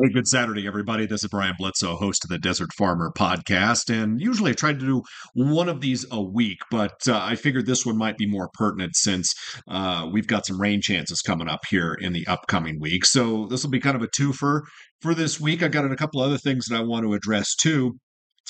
Hey, good Saturday, everybody. This is Brian Bledsoe, host of the Desert Farmer podcast. And usually I try to do one of these a week, but uh, I figured this one might be more pertinent since uh, we've got some rain chances coming up here in the upcoming week. So this will be kind of a twofer for this week. I got a couple other things that I want to address too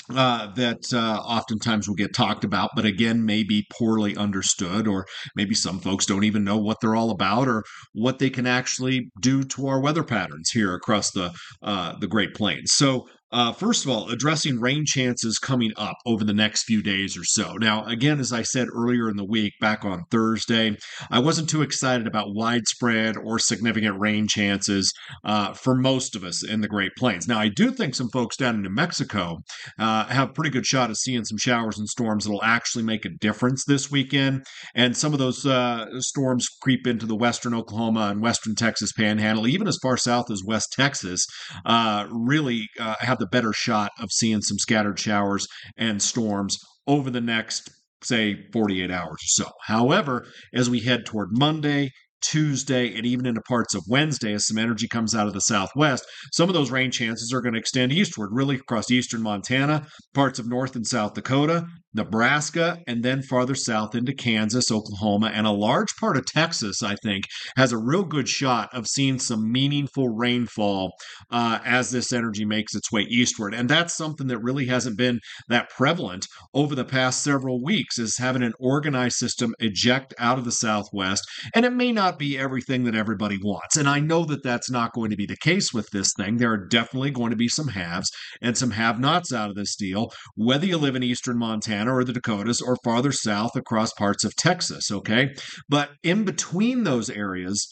uh, that uh, oftentimes will get talked about, but again, may be poorly understood, or maybe some folks don't even know what they're all about or what they can actually do to our weather patterns here across the uh, the Great Plains. So, uh, first of all, addressing rain chances coming up over the next few days or so. Now, again, as I said earlier in the week, back on Thursday, I wasn't too excited about widespread or significant rain chances uh, for most of us in the Great Plains. Now, I do think some folks down in New Mexico uh, have a pretty good shot of seeing some showers and storms that'll actually make a difference this weekend. And some of those uh, storms creep into the western Oklahoma and western Texas panhandle, even as far south as West Texas, uh, really uh, have the better shot of seeing some scattered showers and storms over the next, say, 48 hours or so. However, as we head toward Monday, Tuesday, and even into parts of Wednesday as some energy comes out of the southwest, some of those rain chances are going to extend eastward, really across eastern Montana, parts of North and South Dakota, Nebraska, and then farther south into Kansas, Oklahoma, and a large part of Texas, I think, has a real good shot of seeing some meaningful rainfall uh, as this energy makes its way eastward. And that's something that really hasn't been that prevalent over the past several weeks, is having an organized system eject out of the southwest. And it may not be everything that everybody wants. And I know that that's not going to be the case with this thing. There are definitely going to be some haves and some have nots out of this deal, whether you live in eastern Montana Montana or the Dakotas or farther south across parts of Texas. Okay. But in between those areas,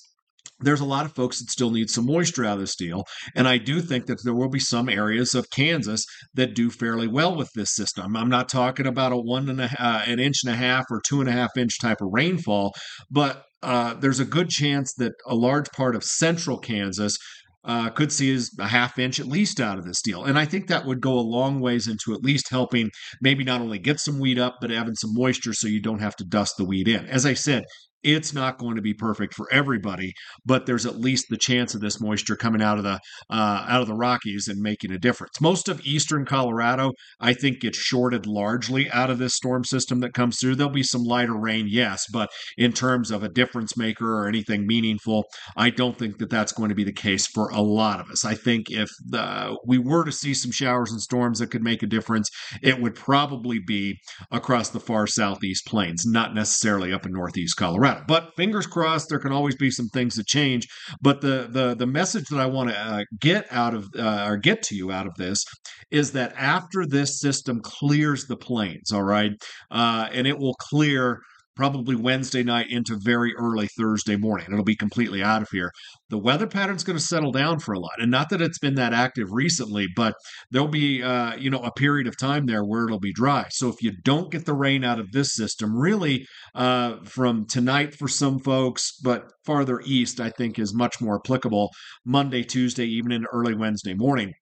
there's a lot of folks that still need some moisture out of this deal. And I do think that there will be some areas of Kansas that do fairly well with this system. I'm not talking about a one and a, uh, an inch and a half or two and a half inch type of rainfall, but uh, there's a good chance that a large part of central Kansas uh, could see is a half inch at least out of this deal. And I think that would go a long ways into at least helping maybe not only get some weed up, but having some moisture so you don't have to dust the weed in. As I said, it's not going to be perfect for everybody, but there's at least the chance of this moisture coming out of the uh, out of the Rockies and making a difference. Most of eastern Colorado, I think, gets shorted largely out of this storm system that comes through. There'll be some lighter rain, yes, but in terms of a difference maker or anything meaningful, I don't think that that's going to be the case for a lot of us. I think if the, we were to see some showers and storms that could make a difference, it would probably be across the far southeast plains, not necessarily up in northeast Colorado. But fingers crossed, there can always be some things that change. But the the the message that I want to uh, get out of uh, or get to you out of this is that after this system clears the plains, all right, uh, and it will clear probably Wednesday night into very early Thursday morning. It'll be completely out of here. The weather pattern's going to settle down for a lot, and not that it's been that active recently, but there'll be uh, you know a period of time there where it'll be dry. So if you don't get the rain out of this system, really uh, from tonight for some folks, but farther east, I think is much more applicable. Monday, Tuesday, even into early Wednesday morning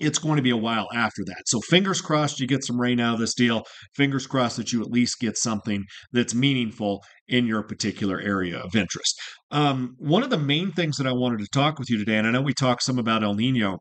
it's going to be a while after that. So fingers crossed you get some rain out of this deal. Fingers crossed that you at least get something that's meaningful in your particular area of interest. Um, one of the main things that I wanted to talk with you today, and I know we talked some about El Nino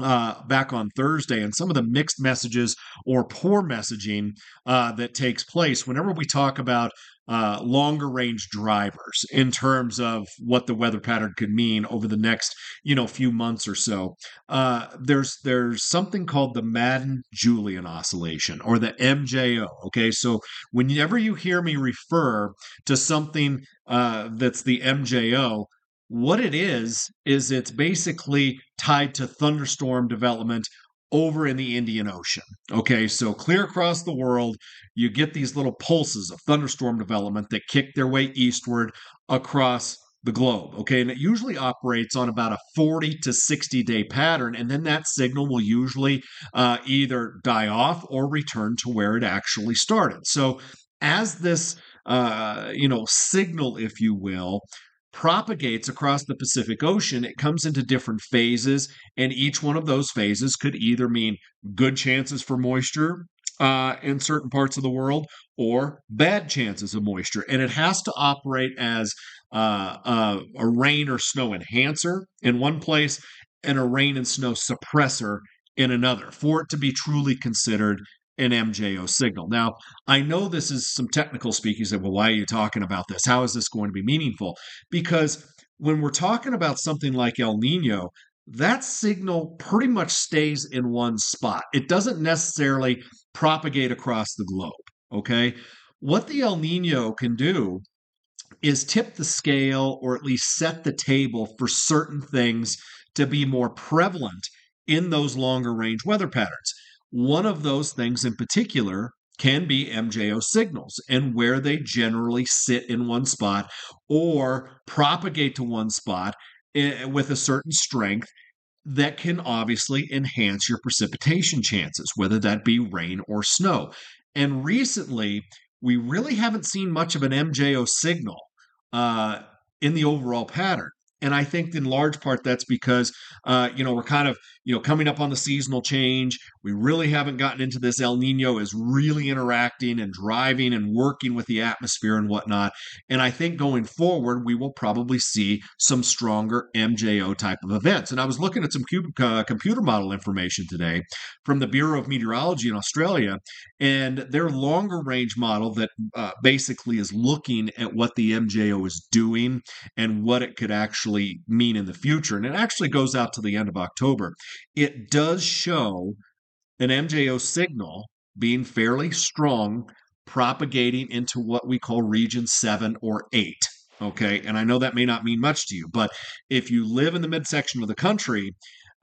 uh, back on Thursday and some of the mixed messages or poor messaging uh, that takes place whenever we talk about uh, longer range drivers in terms of what the weather pattern could mean over the next you know few months or so. Uh, there's there's something called the Madden Julian oscillation or the MJO. Okay, so whenever you hear me refer to something uh, that's the MJO, what it is, is it's basically tied to thunderstorm development over in the Indian Ocean. Okay, so clear across the world, you get these little pulses of thunderstorm development that kick their way eastward across the globe. Okay, and it usually operates on about a 40 to 60 day pattern, and then that signal will usually uh, either die off or return to where it actually started. So, as this uh, you know signal, if you will, propagates across the Pacific Ocean, it comes into different phases, and each one of those phases could either mean good chances for moisture uh, in certain parts of the world or bad chances of moisture. And it has to operate as uh, uh, a rain or snow enhancer in one place and a rain and snow suppressor in another for it to be truly considered an MJO signal. Now, I know this is some technical speak. You said, well, why are you talking about this? How is this going to be meaningful? Because when we're talking about something like El Nino, that signal pretty much stays in one spot. It doesn't necessarily propagate across the globe. Okay. What the El Nino can do is tip the scale or at least set the table for certain things to be more prevalent in those longer range weather patterns. One of those things in particular can be MJO signals and where they generally sit in one spot or propagate to one spot eh, with a certain strength that can obviously enhance your precipitation chances, whether that be rain or snow. And recently, we really haven't seen much of an MJO signal uh, in the overall pattern. And I think in large part that's because, uh, you know, we're kind of, you know, coming up on the seasonal change. We really haven't gotten into this. El Nino is really interacting and driving and working with the atmosphere and whatnot. And I think going forward, we will probably see some stronger MJO type of events. And I was looking at some uh, computer model information today from the Bureau of Meteorology in Australia, and their longer range model that uh, basically is looking at what the MJO is doing and what it could actually mean in the future. And it actually goes out to the end of October. It does show an MJO signal being fairly strong, propagating into what we call region seven or eight. Okay. And I know that may not mean much to you, but if you live in the midsection of the country,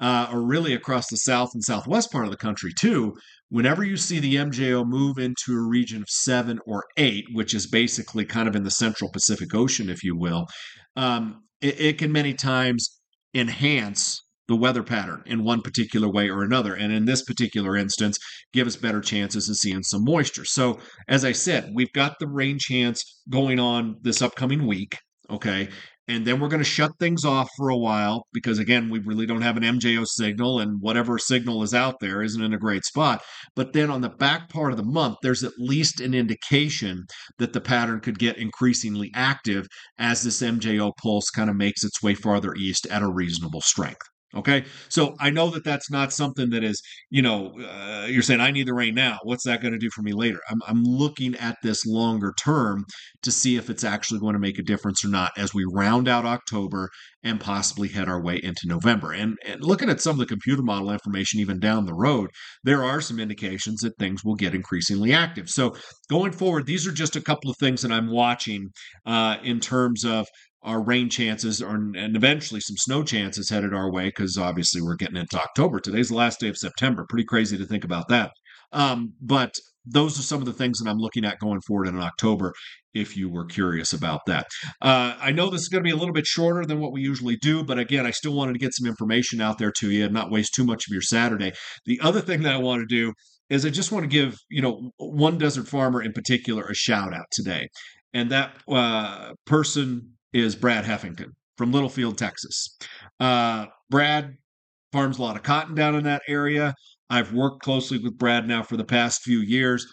uh, or really across the south and southwest part of the country too, whenever you see the MJO move into a region of seven or eight, which is basically kind of in the central Pacific Ocean, if you will, um, it, it can many times enhance the weather pattern in one particular way or another. And in this particular instance, give us better chances of seeing some moisture. So, as I said, we've got the rain chance going on this upcoming week. Okay. And then we're going to shut things off for a while because, again, we really don't have an MJO signal, and whatever signal is out there isn't in a great spot. But then on the back part of the month, there's at least an indication that the pattern could get increasingly active as this MJO pulse kind of makes its way farther east at a reasonable strength. Okay. So I know that that's not something that is, you know, uh, you're saying, I need the rain now. What's that going to do for me later? I'm, I'm looking at this longer term to see if it's actually going to make a difference or not as we round out October and possibly head our way into November. And, and looking at some of the computer model information, even down the road, there are some indications that things will get increasingly active. So going forward, these are just a couple of things that I'm watching uh, in terms of our rain chances are, and eventually some snow chances headed our way because obviously we're getting into October. Today's the last day of September. Pretty crazy to think about that. Um, but those are some of the things that I'm looking at going forward in October. If you were curious about that, uh, I know this is going to be a little bit shorter than what we usually do, but again, I still wanted to get some information out there to you and not waste too much of your Saturday. The other thing that I want to do is I just want to give you know one desert farmer in particular a shout out today, and that uh, person is Brad Heffington from Littlefield, Texas. Uh, Brad farms a lot of cotton down in that area. I've worked closely with Brad now for the past few years.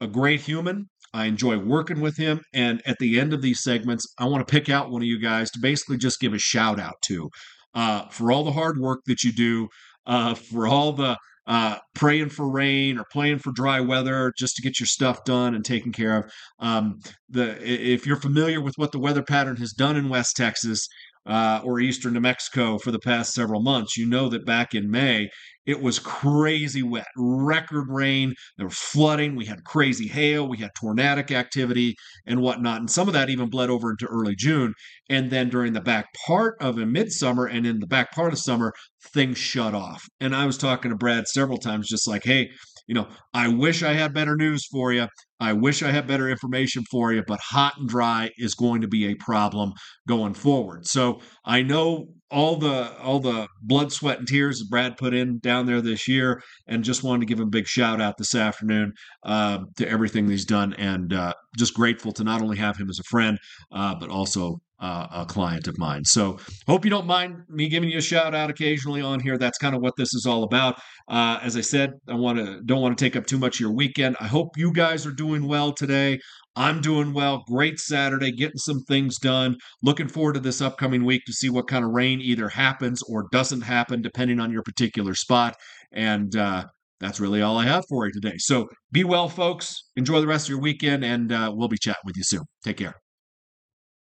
A great human. I enjoy working with him. And at the end of these segments, I want to pick out one of you guys to basically just give a shout out to uh, for all the hard work that you do, uh, for all the uh, praying for rain or playing for dry weather just to get your stuff done and taken care of. Um, the if you're familiar with what the weather pattern has done in West Texas, uh, or eastern New Mexico for the past several months, you know that back in May, it was crazy wet, record rain. There was flooding. We had crazy hail. We had tornadic activity and whatnot. And some of that even bled over into early June. And then during the back part of a midsummer and in the back part of summer, things shut off. And I was talking to Brad several times, just like, hey, you know, I wish I had better news for you. I wish I had better information for you, but hot and dry is going to be a problem going forward. So I know all the all the blood, sweat, and tears that Brad put in down there this year, and just wanted to give him a big shout out this afternoon uh, to everything he's done, and uh, just grateful to not only have him as a friend, uh, but also uh, a client of mine. So hope you don't mind me giving you a shout out occasionally on here. That's kind of what this is all about. Uh, as I said, I want to don't want to take up too much of your weekend. I hope you guys are doing well today. I'm doing well. Great Saturday, getting some things done. Looking forward to this upcoming week to see what kind of rain either happens or doesn't happen, depending on your particular spot. And uh, that's really all I have for you today. So be well, folks. Enjoy the rest of your weekend, and uh, we'll be chatting with you soon. Take care.